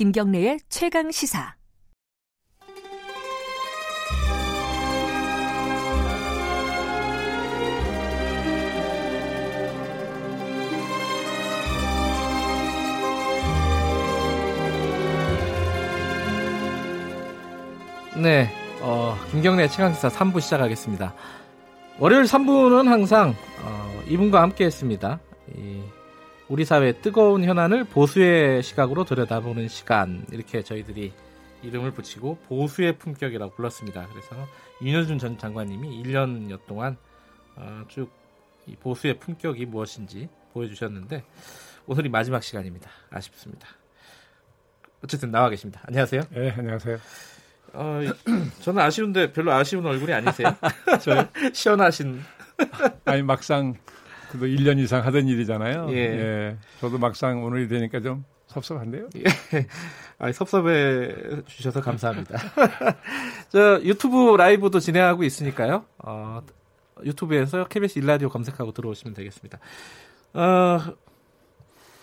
김경래의 최강 시사. 네, 어, 김경래 최강시사 3부 시작하겠습니다. 월요일 3부는 항상 어, 이분과 함께했습니다. 이, 우리 사회의 뜨거운 현안을 보수의 시각으로 들여다보는 시간 이렇게 저희들이 이름을 붙이고 보수의 품격이라고 불렀습니다. 그래서 윤여준 전 장관님이 1년여 동안 어, 쭉이 보수의 품격이 무엇인지 보여주셨는데 오늘이 마지막 시간입니다. 아쉽습니다. 어쨌든 나와 계십니다. 안녕하세요. 네, 안녕하세요. 어, 저는 아쉬운데 별로 아쉬운 얼굴이 아니세요? 저요? 시원하신. 아니 막상 그래도 1년 이상 하던 일이잖아요. 예. 예. 저도 막상 오늘이 되니까 좀 섭섭한데요. 예. 아니, 섭섭해 주셔서 감사합니다. 저 유튜브 라이브도 진행하고 있으니까요. 어, 유튜브에서 KBS 일라디오 검색하고 들어오시면 되겠습니다. 어,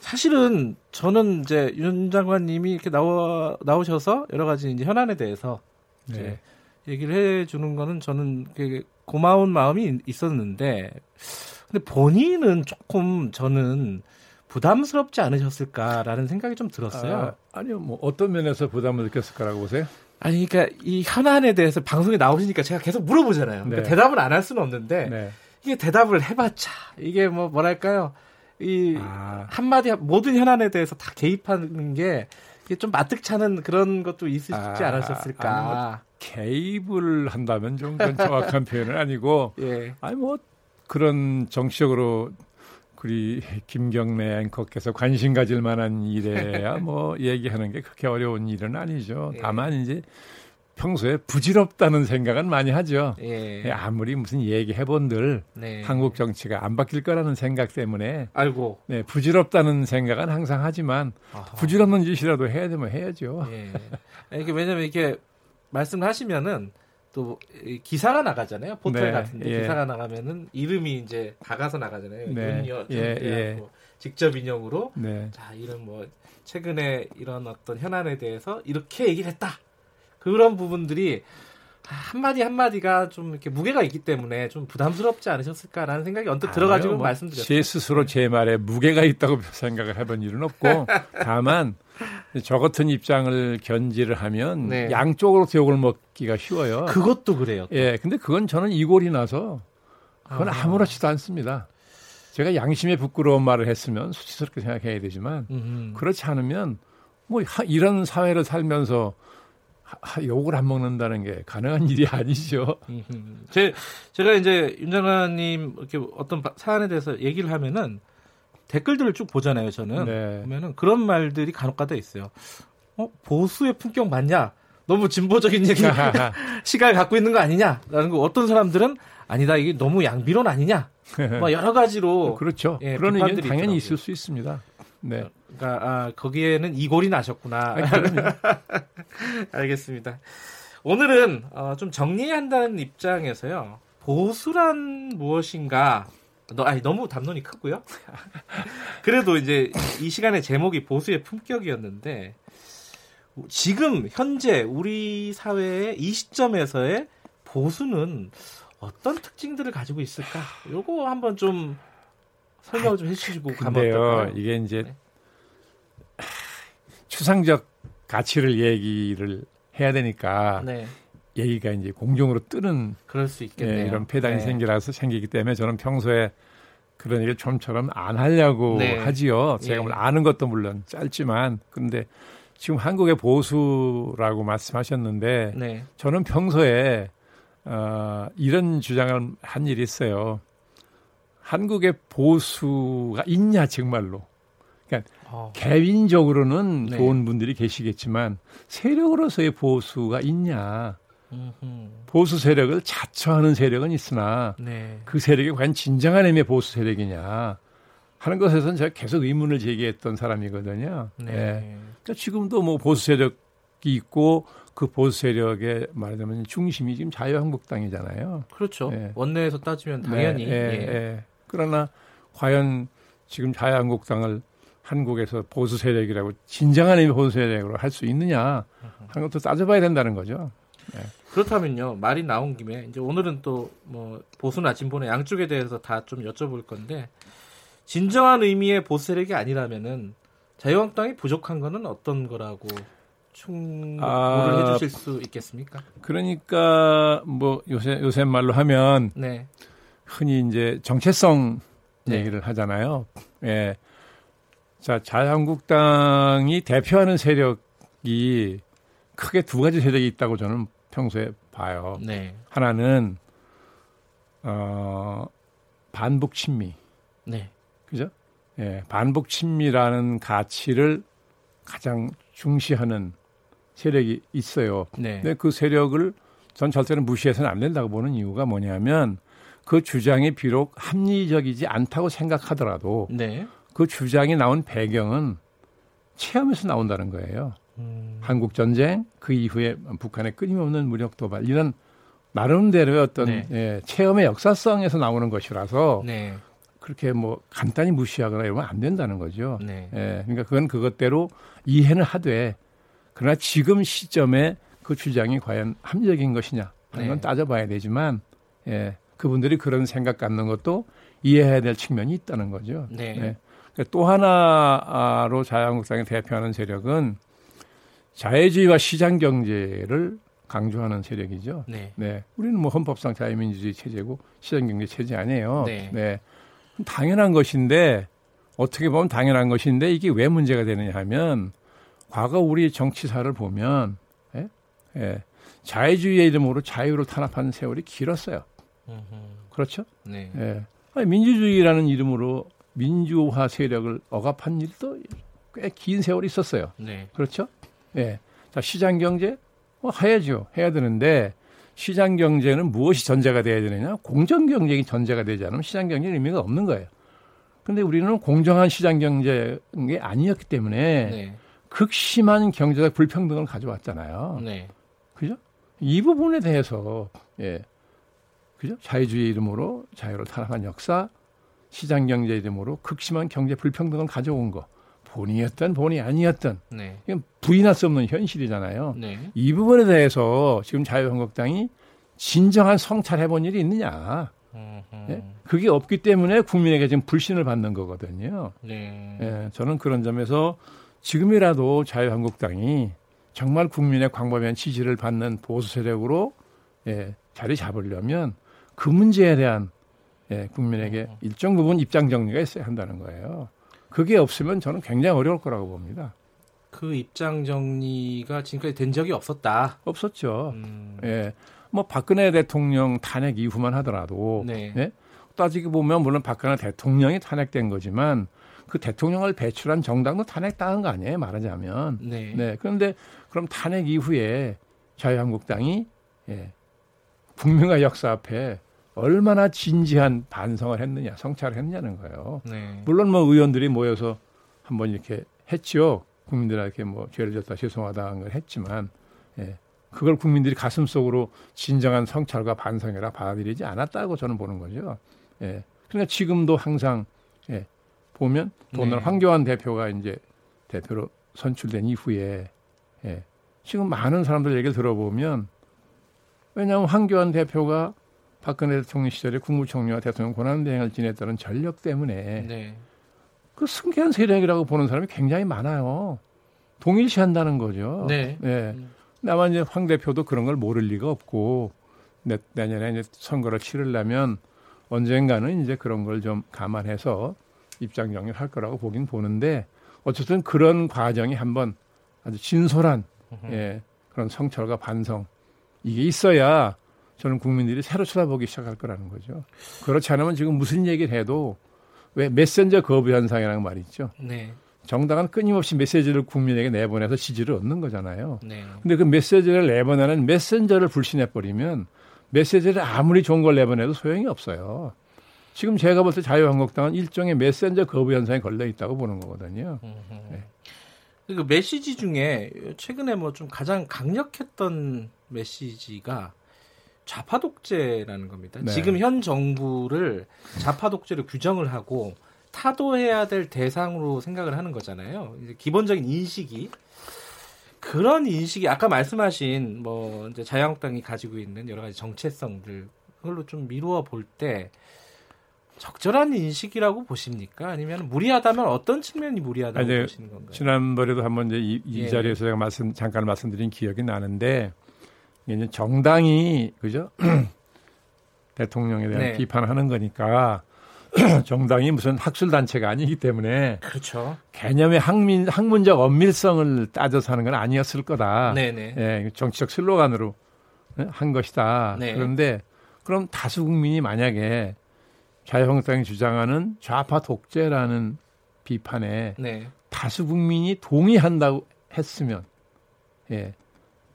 사실은 저는 이제 윤 장관님이 이렇게 나와 나오셔서 여러 가지 이제 현안에 대해서 이제 네. 얘기를 해주는 거는 저는 고마운 마음이 있었는데 근데 본인은 조금 저는 부담스럽지 않으셨을까라는 생각이 좀 들었어요. 아, 니요뭐 어떤 면에서 부담을 느꼈을 거라고 보세요? 아니, 그러니까 이 현안에 대해서 방송에 나오시니까 제가 계속 물어보잖아요. 그러니까 네. 대답을 안 할 수는 없는데 네. 이게 대답을 해봤자 이게 뭐 뭐랄까요 이 아. 한마디 모든 현안에 대해서 다 개입하는 게 좀 마뜩찮은 그런 것도 있으시지 아, 않으셨을까? 개입을 한다면 좀 정확한 표현은 아니고 예. 아니 뭐 그런 정치적으로 우리 김경래 앵커께서 관심 가질 만한 일에야 뭐 얘기하는 게 그렇게 어려운 일은 아니죠. 예. 다만 이제 평소에 부질없다는 생각은 많이 하죠. 예. 예, 아무리 무슨 얘기해본들 네. 한국 정치가 안 바뀔 거라는 생각 때문에 알고 네, 부질없다는 생각은 항상 하지만 아하. 부질없는 짓이라도 해야 되면 해야죠. 예. 이게 왜냐면 이렇게 말씀하시면은 또이 기사가 나가잖아요. 포털 네, 같은데 예. 기사가 나가면은 이름이 이제 박아서 나가잖아요. 네, 윤여 예, 예. 직접 인용으로 네. 자 이런 뭐 최근에 이런 어떤 현안에 대해서 이렇게 얘기를 했다. 그런 부분들이 한마디 한마디가 좀 이렇게 무게가 있기 때문에 좀 부담스럽지 않으셨을까라는 생각이 언뜻 들어가지고 뭐 말씀드렸어요. 제 스스로 제 말에 무게가 있다고 생각을 해본 일은 없고 다만 저 같은 입장을 견지를 하면 네. 양쪽으로 욕을 먹기가 쉬워요. 그것도 그래요. 또. 예, 근데 그건 저는 이골이 나서 그건 아하. 아무렇지도 않습니다. 제가 양심에 부끄러운 말을 했으면 수치스럽게 생각해야 되지만 음. 그렇지 않으면 뭐 하- 이런 사회를 살면서 욕을 안 먹는다는 게 가능한 일이 아니죠. 음. 제, 제가 이제 윤 장관님 이렇게 어떤 바- 사안에 대해서 얘기를 하면은 댓글들을 쭉 보잖아요, 저는. 네. 보면은 그런 말들이 간혹가다 있어요. 어, 보수의 품격 맞냐? 너무 진보적인 얘기, 시각을 갖고 있는 거 아니냐? 라는 거 어떤 사람들은 아니다, 이게 너무 양비론 아니냐? 뭐 여러 가지로. 그렇죠. 예, 그런 의견 당연히 있더라고요. 있을 수 있습니다. 네. 그러니까, 아, 거기에는 이골이 나셨구나. 그럼요. 알겠습니다. 오늘은 어, 좀 정리한다는 입장에서요. 보수란 무엇인가? 너, 아니 너무 담론이 크고요. 그래도 이제 이 시간의 제목이 보수의 품격이었는데 지금 현재 우리 사회의 이 시점에서의 보수는 어떤 특징들을 가지고 있을까? 요거 한번 좀 설명을 좀 해주시고 가면 근데요, 어떨까요? 이게 이제 네. 추상적 가치를 얘기를 해야 되니까 네, 얘기가 이제 공중으로 뜨는 그럴 수 있겠네요. 예, 이런 폐단이 네. 생기라서 생기기 때문에 저는 평소에 그런 얘기를 좀처럼 안 하려고 네. 하지요. 제가 예. 뭘 아는 것도 물론 짧지만 근데 지금 한국의 보수라고 말씀하셨는데 네, 저는 평소에 어, 이런 주장을 한 일이 있어요. 한국의 보수가 있냐 정말로. 어, 개인적으로는 네. 좋은 분들이 계시겠지만 세력으로서의 보수가 있냐. 음흠. 보수 세력을 자처하는 세력은 있으나 네. 그 세력이 과연 진정한 의미의 보수 세력이냐 하는 것에서는 제가 계속 의문을 제기했던 사람이거든요. 네. 예. 그러니까 지금도 뭐 보수 세력이 있고 그 보수 세력의 말하자면 중심이 지금 자유한국당이잖아요. 그렇죠. 예. 원내에서 따지면 당연히 네, 예, 예. 예. 그러나 과연 지금 자유한국당을 한국에서 보수 세력이라고 진정한 의미 보수 세력으로 할 수 있느냐 하는 것도 따져봐야 된다는 거죠. 네. 그렇다면요 말이 나온 김에 이제 오늘은 또 뭐 보수나 진보나 양쪽에 대해서 다 좀 여쭤볼 건데 진정한 의미의 보수 세력이 아니라면은 자유한국당이 부족한 거는 어떤 거라고 충고를 아, 해주실 수 있겠습니까? 그러니까 뭐 요새 요새 말로 하면 네. 흔히 이제 정체성 네. 얘기를 하잖아요. 예. 자, 자유한국당이 대표하는 세력이 크게 두 가지 세력이 있다고 저는 평소에 봐요. 네. 하나는 어 반복 친미. 네. 그죠? 예, 반복 친미라는 가치를 가장 중시하는 세력이 있어요. 네. 근데 그 세력을 전 절대로 무시해서는 안 된다고 보는 이유가 뭐냐면 그 주장이 비록 합리적이지 않다고 생각하더라도 네. 그 주장이 나온 배경은 체험에서 나온다는 거예요. 음. 한국 전쟁 그 이후에 북한의 끊임없는 무력 도발 이런 나름대로의 어떤 네. 예, 체험의 역사성에서 나오는 것이라서 네. 그렇게 뭐 간단히 무시하거나 이러면 안 된다는 거죠. 네. 예, 그러니까 그건 그것대로 이해는 하되 그러나 지금 시점에 그 주장이 과연 합리적인 것이냐 하는 건 네. 따져봐야 되지만 예, 그분들이 그런 생각 갖는 것도 이해해야 될 측면이 있다는 거죠. 네. 네. 그러니까 또 하나로 자유한국당이 대표하는 세력은 자유주의와 시장 경제를 강조하는 세력이죠. 네. 네. 우리는 뭐 헌법상 자유민주주의 체제고 시장 경제 체제 아니에요. 네. 네. 당연한 것인데 어떻게 보면 당연한 것인데 이게 왜 문제가 되느냐 하면 과거 우리 정치사를 보면 예? 예. 자유주의의 이름으로 자유를 탄압하는 세월이 길었어요. 그렇죠? 네. 예. 아니, 민주주의라는 이름으로 민주화 세력을 억압한 일도 꽤 긴 세월이 있었어요. 네. 그렇죠? 예. 자, 시장 경제 뭐 해야죠. 해야 되는데 시장 경제는 무엇이 전제가 돼야 되느냐? 공정 경쟁이 전제가 되지 않으면 시장 경제는 의미가 없는 거예요. 근데 우리는 공정한 시장 경제가 아니었기 때문에 네. 극심한 경제적 불평등을 가져왔잖아요. 네. 그죠? 이 부분에 대해서 예. 그죠? 자유주의 이름으로 자유를 탄압한 역사, 시장 경제 이름으로 극심한 경제 불평등을 가져온 거. 본이었던 본이 아니었던 네. 부인할 수 없는 현실이잖아요. 네. 이 부분에 대해서 지금 자유한국당이 진정한 성찰해 본 일이 있느냐. 예? 그게 없기 때문에 국민에게 지금 불신을 받는 거거든요. 네. 예, 저는 그런 점에서 지금이라도 자유한국당이 정말 국민의 광범위한 지지를 받는 보수 세력으로 예, 자리 잡으려면 그 문제에 대한 예, 국민에게 일정 부분 입장 정리가 있어야 한다는 거예요. 그게 없으면 저는 굉장히 어려울 거라고 봅니다. 그 입장 정리가 지금까지 된 적이 없었다. 없었죠. 음. 예. 뭐 박근혜 대통령 탄핵 이후만 하더라도 네. 예? 따지고 보면 물론 박근혜 대통령이 탄핵된 거지만 그 대통령을 배출한 정당도 탄핵당한 거 아니에요 말하자면. 네. 네. 그런데 그럼 탄핵 이후에 자유한국당이 예. 국민과 역사 앞에 얼마나 진지한 반성을 했느냐, 성찰을 했냐는 거예요. 네. 물론 뭐 의원들이 모여서 한번 이렇게 했죠. 국민들에게 뭐 죄를 졌다 죄송하다는 걸 했지만, 예. 그걸 국민들이 가슴 속으로 진정한 성찰과 반성이라 받아들이지 않았다고 저는 보는 거죠. 예. 그러니까 지금도 항상 예. 보면 오늘 네. 황교안 대표가 이제 대표로 선출된 이후에 예. 지금 많은 사람들 얘기를 들어보면 왜냐하면 황교안 대표가 박근혜 대통령 시절에 국무총리와 대통령 권한대행을 지냈다는 전력 때문에 네. 그 승계한 세력이라고 보는 사람이 굉장히 많아요. 동일시한다는 거죠. 네. 네. 다만 이제 황 대표도 그런 걸 모를 리가 없고 내, 내년에 이제 선거를 치르려면 언젠가는 이제 그런 걸 좀 감안해서 입장 정리할 거라고 보긴 보는데 어쨌든 그런 과정이 한번 아주 진솔한 예, 그런 성찰과 반성 이게 있어야 저는 국민들이 새로 쳐다보기 시작할 거라는 거죠. 그렇지 않으면 지금 무슨 얘기를 해도 왜 메신저 거부 현상이라는 말이 있죠. 네. 정당은 끊임없이 메시지를 국민에게 내보내서 지지를 얻는 거잖아요. 네. 근데 그 메시지를 내보내는 메신저를 불신해 버리면 메시지를 아무리 좋은 걸 내보내도 소용이 없어요. 지금 제가 볼 때 자유한국당은 일종의 메신저 거부 현상에 걸려 있다고 보는 거거든요. 네. 그 메시지 중에 최근에 뭐 좀 가장 강력했던 메시지가 좌파 독재라는 겁니다. 네. 지금 현 정부를 좌파 독재로 규정을 하고 타도해야 될 대상으로 생각을 하는 거잖아요. 기본적인 인식이 그런 인식이 아까 말씀하신 뭐 이제 자유한국당이 가지고 있는 여러 가지 정체성들 그걸로 좀 미루어 볼 때 적절한 인식이라고 보십니까? 아니면 무리하다면 어떤 측면이 무리하다고 아니, 보시는 건가요? 지난번에도 한번 이제 이, 이 예. 자리에서 제가 말씀 잠깐 말씀드린 기억이 나는데 이제 정당이 그죠? 대통령에 대한 네. 비판하는 거니까 정당이 무슨 학술 단체가 아니기 때문에 그렇죠. 개념의 학민 학문적 엄밀성을 따져서 하는 건 아니었을 거다. 네네. 예, 정치적 슬로건으로 예, 한 것이다. 네. 그런데 그럼 다수 국민이 만약에 자유한국당이 주장하는 좌파 독재라는 비판에 네. 다수 국민이 동의한다고 했으면 예.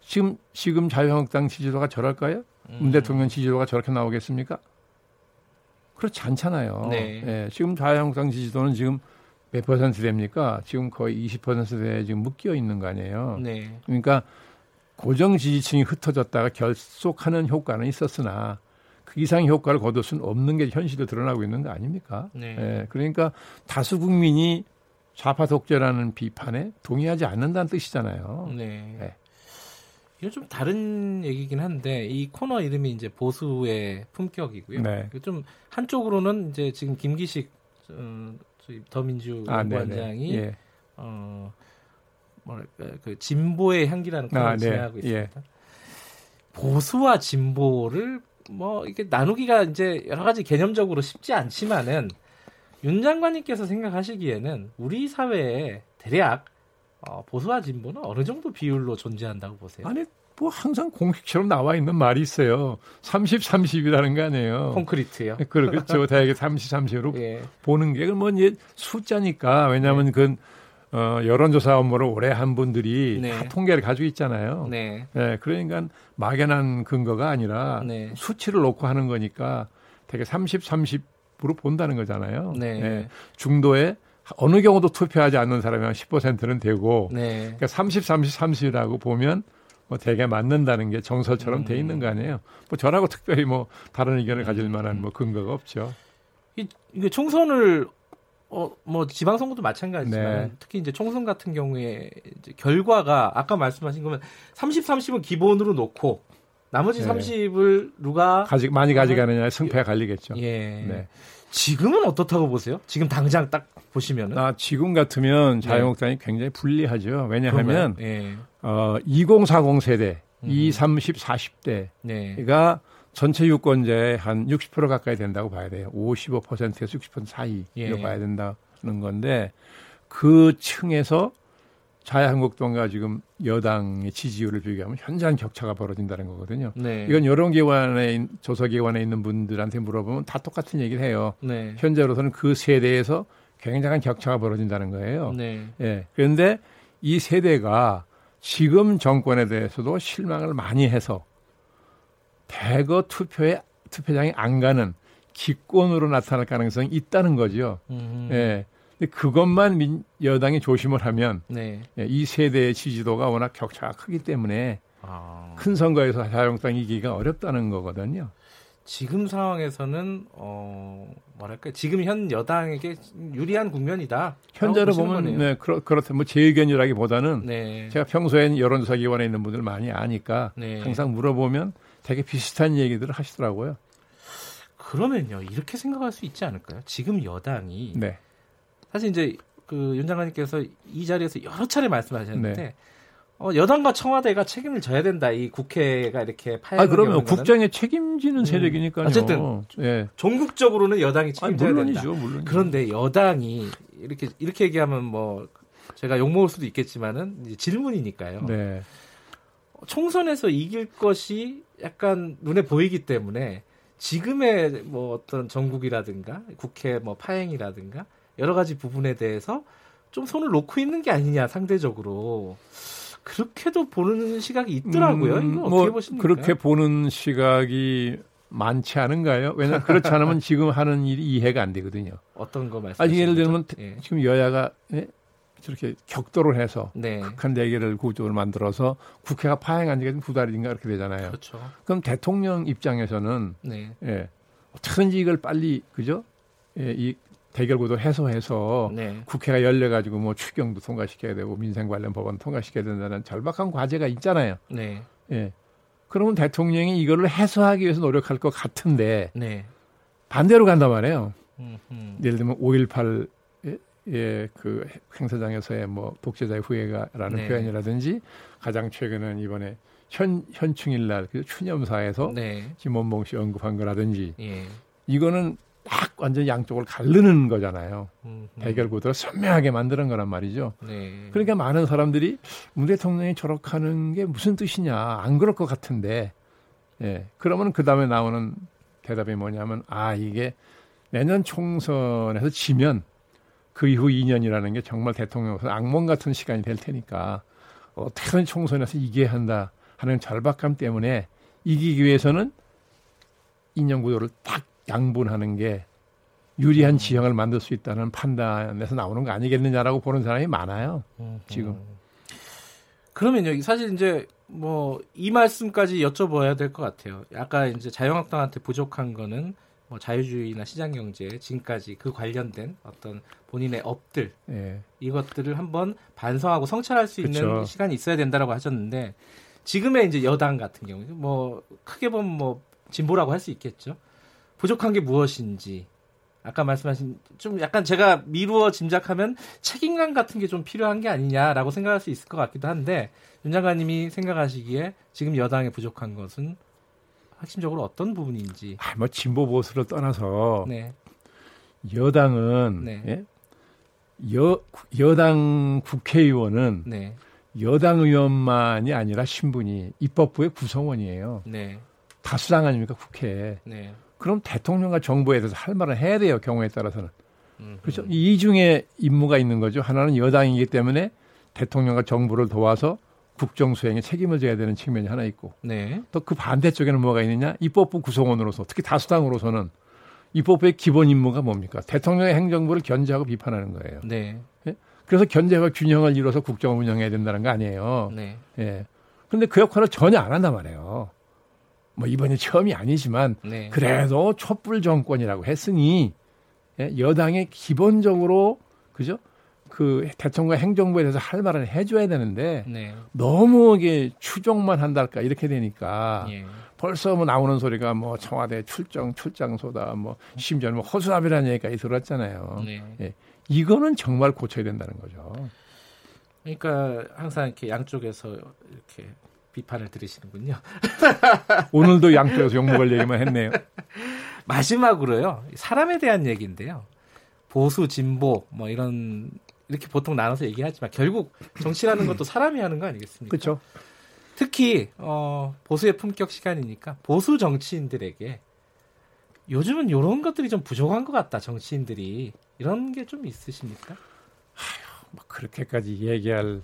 지금 지금 자유한국당 지지도가 저럴까요? 음. 문 대통령 지지도가 저렇게 나오겠습니까? 그렇지 않잖아요. 네. 예, 지금 자유한국당 지지도는 지금 몇 퍼센트 됩니까? 지금 거의 20%대에 지금 묶여 있는 거 아니에요. 네. 그러니까 고정 지지층이 흩어졌다가 결속하는 효과는 있었으나 그 이상 효과를 거둘 수는 없는 게 현실로 드러나고 있는 거 아닙니까? 네. 예, 그러니까 다수 국민이 좌파 독재라는 비판에 동의하지 않는다는 뜻이잖아요. 네. 예. 이건 좀 다른 얘기긴 한데 이 코너 이름이 이제 보수의 품격이고요. 네. 좀 한쪽으로는 이제 지금 김기식 어, 더민주 아, 원장이 예. 어 뭐랄까 그 진보의 향기라는 코너를 아, 네. 진행하고 있습니다. 예. 보수와 진보를 뭐 이게 나누기가 이제 여러 가지 개념적으로 쉽지 않지만은 윤 장관님께서 생각하시기에는 우리 사회에 대략 어, 보수와 진보는 어느 정도 비율로 존재한다고 보세요? 아니, 뭐 항상 공식처럼 나와 있는 말이 있어요. 30, 30이라는 거 아니에요. 콘크리트요. 그렇죠. 대개 30, 30으로 예. 보는 게, 뭐, 이제 숫자니까. 왜냐하면 네. 그, 어, 여론조사 업무를 오래 한 분들이 네. 다 통계를 가지고 있잖아요. 네. 네. 그러니까 막연한 근거가 아니라 네. 수치를 놓고 하는 거니까 되게 30, 30으로 본다는 거잖아요. 네. 네. 중도에 어느 경우도 투표하지 않는 사람이 한 10%는 되고 네. 그러니까 30, 30, 30이라고 보면 뭐 대개 맞는다는 게 정설처럼 음. 돼 있는 거 아니에요. 뭐 저라고 특별히 뭐 다른 의견을 가질 만한 뭐 근거가 없죠. 이, 이게 총선을 어, 뭐 지방선거도 마찬가지지만 네. 특히 이제 총선 같은 경우에 이제 결과가 아까 말씀하신 거면 30, 30은 기본으로 놓고 나머지 네. 30을 누가 가지 많이 가져가느냐 승패가 갈리겠죠. 예. 네. 지금은 어떻다고 보세요? 지금 당장 딱 보시면은 아 지금 같으면 네. 자유한국당이 네. 굉장히 불리하죠. 왜냐하면 네. 어 2040 세대, 음. 20, 30, 40대가 네. 전체 유권자의 한 60% 가까이 된다고 봐야 돼요. 55%에서 60% 사이로 예. 봐야 된다는 건데 그 층에서 자유한국당과 지금 여당의 지지율을 비교하면 현저한 격차가 벌어진다는 거거든요. 네. 이건 여론기관에 조사기관에 있는 분들한테 물어보면 다 똑같은 얘기를 해요. 네. 현재로서는 그 세대에서 굉장한 격차가 벌어진다는 거예요. 네. 예. 그런데 이 세대가 지금 정권에 대해서도 실망을 많이 해서 대거 투표에 투표장에 안 가는 기권으로 나타날 가능성이 있다는 거죠. 음. 예. 근데 그것만 민, 여당이 조심을 하면 네. 예, 이 세대의 지지도가 워낙 격차가 크기 때문에 아. 큰 선거에서 자유한국당 이기기가 어렵다는 거거든요. 지금 상황에서는 어 뭐랄까 지금 현 여당에게 유리한 국면이다. 현재로 보면 네 그렇 그렇다 뭐 제 의견이라기보다는 네. 제가 평소엔 여론조사 기관에 있는 분들 많이 아니까 네. 항상 물어보면 되게 비슷한 얘기들을 하시더라고요. 그러면요 이렇게 생각할 수 있지 않을까요? 지금 여당이 네. 사실 이제 그 윤 장관님께서 이 자리에서 여러 차례 말씀하셨는데 네. 어, 여당과 청와대가 책임을 져야 된다. 이 국회가 이렇게 파행. 아 그러면 국정에 책임지는 음. 세력이니까요. 어쨌든 예. 전국적으로는 여당이 책임져야 아니, 물론이죠, 된다. 물론이죠. 그런데 여당이 이렇게 이렇게 얘기하면 뭐 제가 욕 먹을 수도 있겠지만은 질문이니까요. 네. 총선에서 이길 것이 약간 눈에 보이기 때문에 지금의 뭐 어떤 전국이라든가 국회 뭐 파행이라든가 여러 가지 부분에 대해서 좀 손을 놓고 있는 게 아니냐 상대적으로 그렇게도 보는 시각이 있더라고요. 음, 이거 어떻게 뭐 보십니까? 그렇게 보는 시각이 많지 않은가요? 왜냐하면 그렇지 않으면 지금 하는 일이 이해가 안 되거든요. 어떤 거 말씀하시죠? 아니 예를 들면 예. 지금 여야가 예? 저렇게 격돌을 해서 네. 극한 대결을 구조를 만들어서 국회가 파행한 지가 두 달인가 그렇게 되잖아요. 그렇죠. 그럼 대통령 입장에서는 네. 예, 어떻게든지 이걸 빨리 그죠? 예, 이 대결 구도 해소해서 네. 국회가 열려 가지고 뭐 추경도 통과시켜야 되고 민생 관련 법안 통과시켜야 된다는 절박한 과제가 있잖아요. 네. 예. 그러면 대통령이 이거를 해소하기 위해서 노력할 것 같은데 네. 반대로 간단 말이에요. 음흠. 예를 들면 5.18 예, 그 행사장에서의 뭐 독재자의 후예가라는 네. 표현이라든지 가장 최근은 이번에 현 현충일날 그 추념사에서 네. 김원봉 씨 언급한 거라든지 예. 이거는 딱 완전 양쪽을 가르는 거잖아요. 음, 음. 대결 구도를 선명하게 만드는 거란 말이죠. 네. 그러니까 많은 사람들이 문 대통령이 저렇게 게 무슨 뜻이냐 안 그럴 것 같은데 예 그러면 그 다음에 나오는 대답이 뭐냐면 아 이게 내년 총선에서 지면 그 이후 2년이라는 게 정말 대통령으로서 악몽 같은 시간이 될 테니까 어떻게든 총선에서 이겨야 한다 하는 절박감 때문에 이기기 위해서는 2년 구도를 딱 양분하는 게 유리한 지형을 만들 수 있다는 판단에서 나오는 거 아니겠느냐라고 보는 사람이 많아요. 지금. 그러면 여기 사실 이제 뭐 이 말씀까지 여쭤봐야 될 것 같아요. 아까 이제 자유한국당한테 부족한 거는 뭐 자유주의나 시장 경제 지금까지 그 관련된 어떤 본인의 업들 예. 이것들을 한번 반성하고 성찰할 수 있는 그쵸. 시간이 있어야 된다라고 하셨는데 지금의 이제 여당 같은 경우 뭐 크게 보면 뭐 진보라고 할 수 있겠죠. 부족한 게 무엇인지 아까 말씀하신 좀 약간 제가 미루어 짐작하면 책임감 같은 게 좀 필요한 게 아니냐라고 생각할 수 있을 것 같기도 한데 윤 장관님이 생각하시기에 지금 여당에 부족한 것은 핵심적으로 어떤 부분인지. 아, 뭐 진보 보수를 떠나서 네. 여당은 네. 예? 여 여당 국회의원은 네. 여당 의원만이 아니라 신분이 입법부의 구성원이에요. 네. 다수당 아닙니까 국회에. 네. 그럼 대통령과 정부에 대해서 할 말을 해야 돼요 경우에 따라서는. 그렇죠. 이 중에 임무가 있는 거죠. 하나는 여당이기 때문에 대통령과 정부를 도와서 국정 수행에 책임을 져야 되는 측면이 하나 있고 네. 또 그 반대쪽에는 뭐가 있느냐 입법부 구성원으로서 특히 다수당으로서는 입법부의 기본 임무가 뭡니까 대통령의 행정부를 견제하고 비판하는 거예요. 네. 예? 그래서 견제와 균형을 이뤄서 국정을 운영해야 된다는 거 아니에요. 네. 예. 그런데 그 역할을 전혀 안 한단 말이에요. 뭐 이번이 처음이 아니지만 네. 그래도 촛불 정권이라고 했으니 예? 여당이 기본적으로 그죠? 그 대통령 행정부에 대해서 할 말을 해줘야 되는데 네. 너무 이게 추종만 한달까 이렇게 되니까 예. 벌써 뭐 나오는 소리가 뭐 청와대 출정 출장소다 뭐 심지어는 뭐 허수아비라는 얘기까지 들었잖아요. 네. 예. 이거는 정말 고쳐야 된다는 거죠. 그러니까 항상 이렇게 양쪽에서 이렇게 비판을 들으시는군요. 오늘도 양쪽에서 욕먹을 얘기만 했네요. 마지막으로요. 사람에 대한 얘기인데요. 보수, 진보 뭐 이런 이렇게 보통 나눠서 얘기하지만 결국 정치라는 것도 사람이 하는 거 아니겠습니까? 그렇죠. 특히 어, 보수의 품격 시간이니까 보수 정치인들에게 요즘은 이런 것들이 좀 부족한 것 같다. 정치인들이 이런 게 좀 있으십니까? 아휴, 뭐 그렇게까지 얘기할 뭐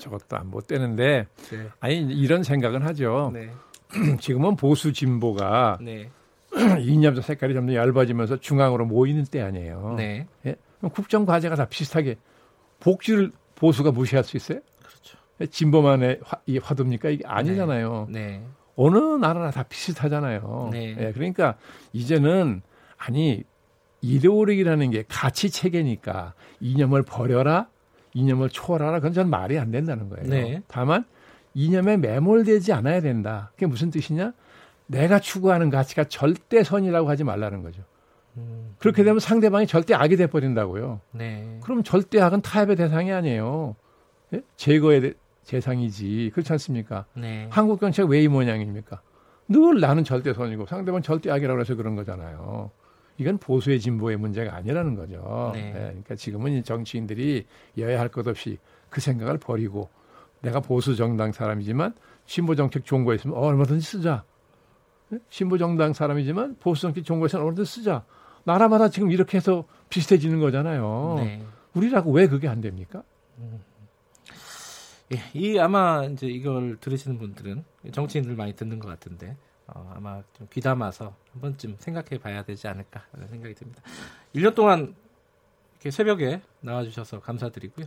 저것도 안 못 되는데 네. 아니 이런 생각은 하죠. 네. 지금은 보수 진보가 네. 이념적 색깔이 점점 얇아지면서 중앙으로 모이는 때 아니에요. 네. 예? 국정 과제가 다 비슷하게 복지를 보수가 무시할 수 있어요? 그렇죠. 진보만의 화, 이 화두입니까? 이게 아니잖아요. 네. 네. 어느 나라나 다 비슷하잖아요. 네. 예, 그러니까 이제는 아니 이데올로기라는 게 가치 체계니까 이념을 버려라, 이념을 초월하라. 그건 전 말이 안 된다는 거예요. 네. 다만 이념에 매몰되지 않아야 된다. 그게 무슨 뜻이냐? 내가 추구하는 가치가 절대선이라고 하지 말라는 거죠. 음. 그렇게 되면 상대방이 절대 악이 돼 버린다고요. 네. 그럼 절대 악은 타협의 대상이 아니에요. 예? 제거의 대상이지. 그렇지 않습니까? 네. 한국 정치가 왜 이 모양입니까? 늘 나는 절대선이고 상대방 절대 악이라고 해서 그런 거잖아요. 이건 보수의 진보의 문제가 아니라는 거죠. 네. 네. 그러니까 지금은 정치인들이 여야 할 것 없이 그 생각을 버리고 내가 보수 정당 사람이지만 신보 정책 좋은 거 있으면 어, 얼마든지 쓰자. 네? 신보 정당 사람이지만 보수 정책 좋은 거 있으면 얼마든지 쓰자. 나라마다 지금 이렇게 해서 비슷해지는 거잖아요. 네. 우리라고 왜 그게 안 됩니까? 음. 예, 이 아마 이제 이걸 들으시는 분들은 정치인들 많이 듣는 것 같은데 어, 아마 좀 귀담아서 한 번쯤 생각해 봐야 되지 않을까 하는 생각이 듭니다. 1년 동안 이렇게 새벽에 나와 주셔서 감사드리고요.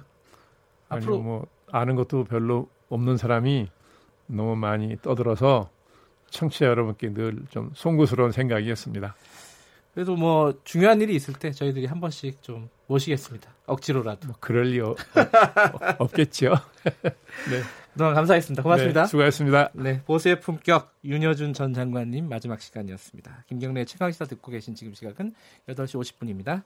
앞으로 아니, 뭐 아는 것도 별로 없는 사람이 너무 많이 떠들어서 청취자 여러분께 늘 좀 송구스러운 생각이었습니다. 그래도 뭐 중요한 일이 있을 때 저희들이 한 번씩 좀 모시겠습니다. 억지로라도. 뭐 그럴 리 없겠죠. 네. 그동안 감사했습니다. 고맙습니다. 네, 수고하셨습니다. 네, 보수의 품격 윤여준 전 장관님 마지막 시간이었습니다. 김경래 최강시사 듣고 계신 지금 시각은 8시 50분입니다.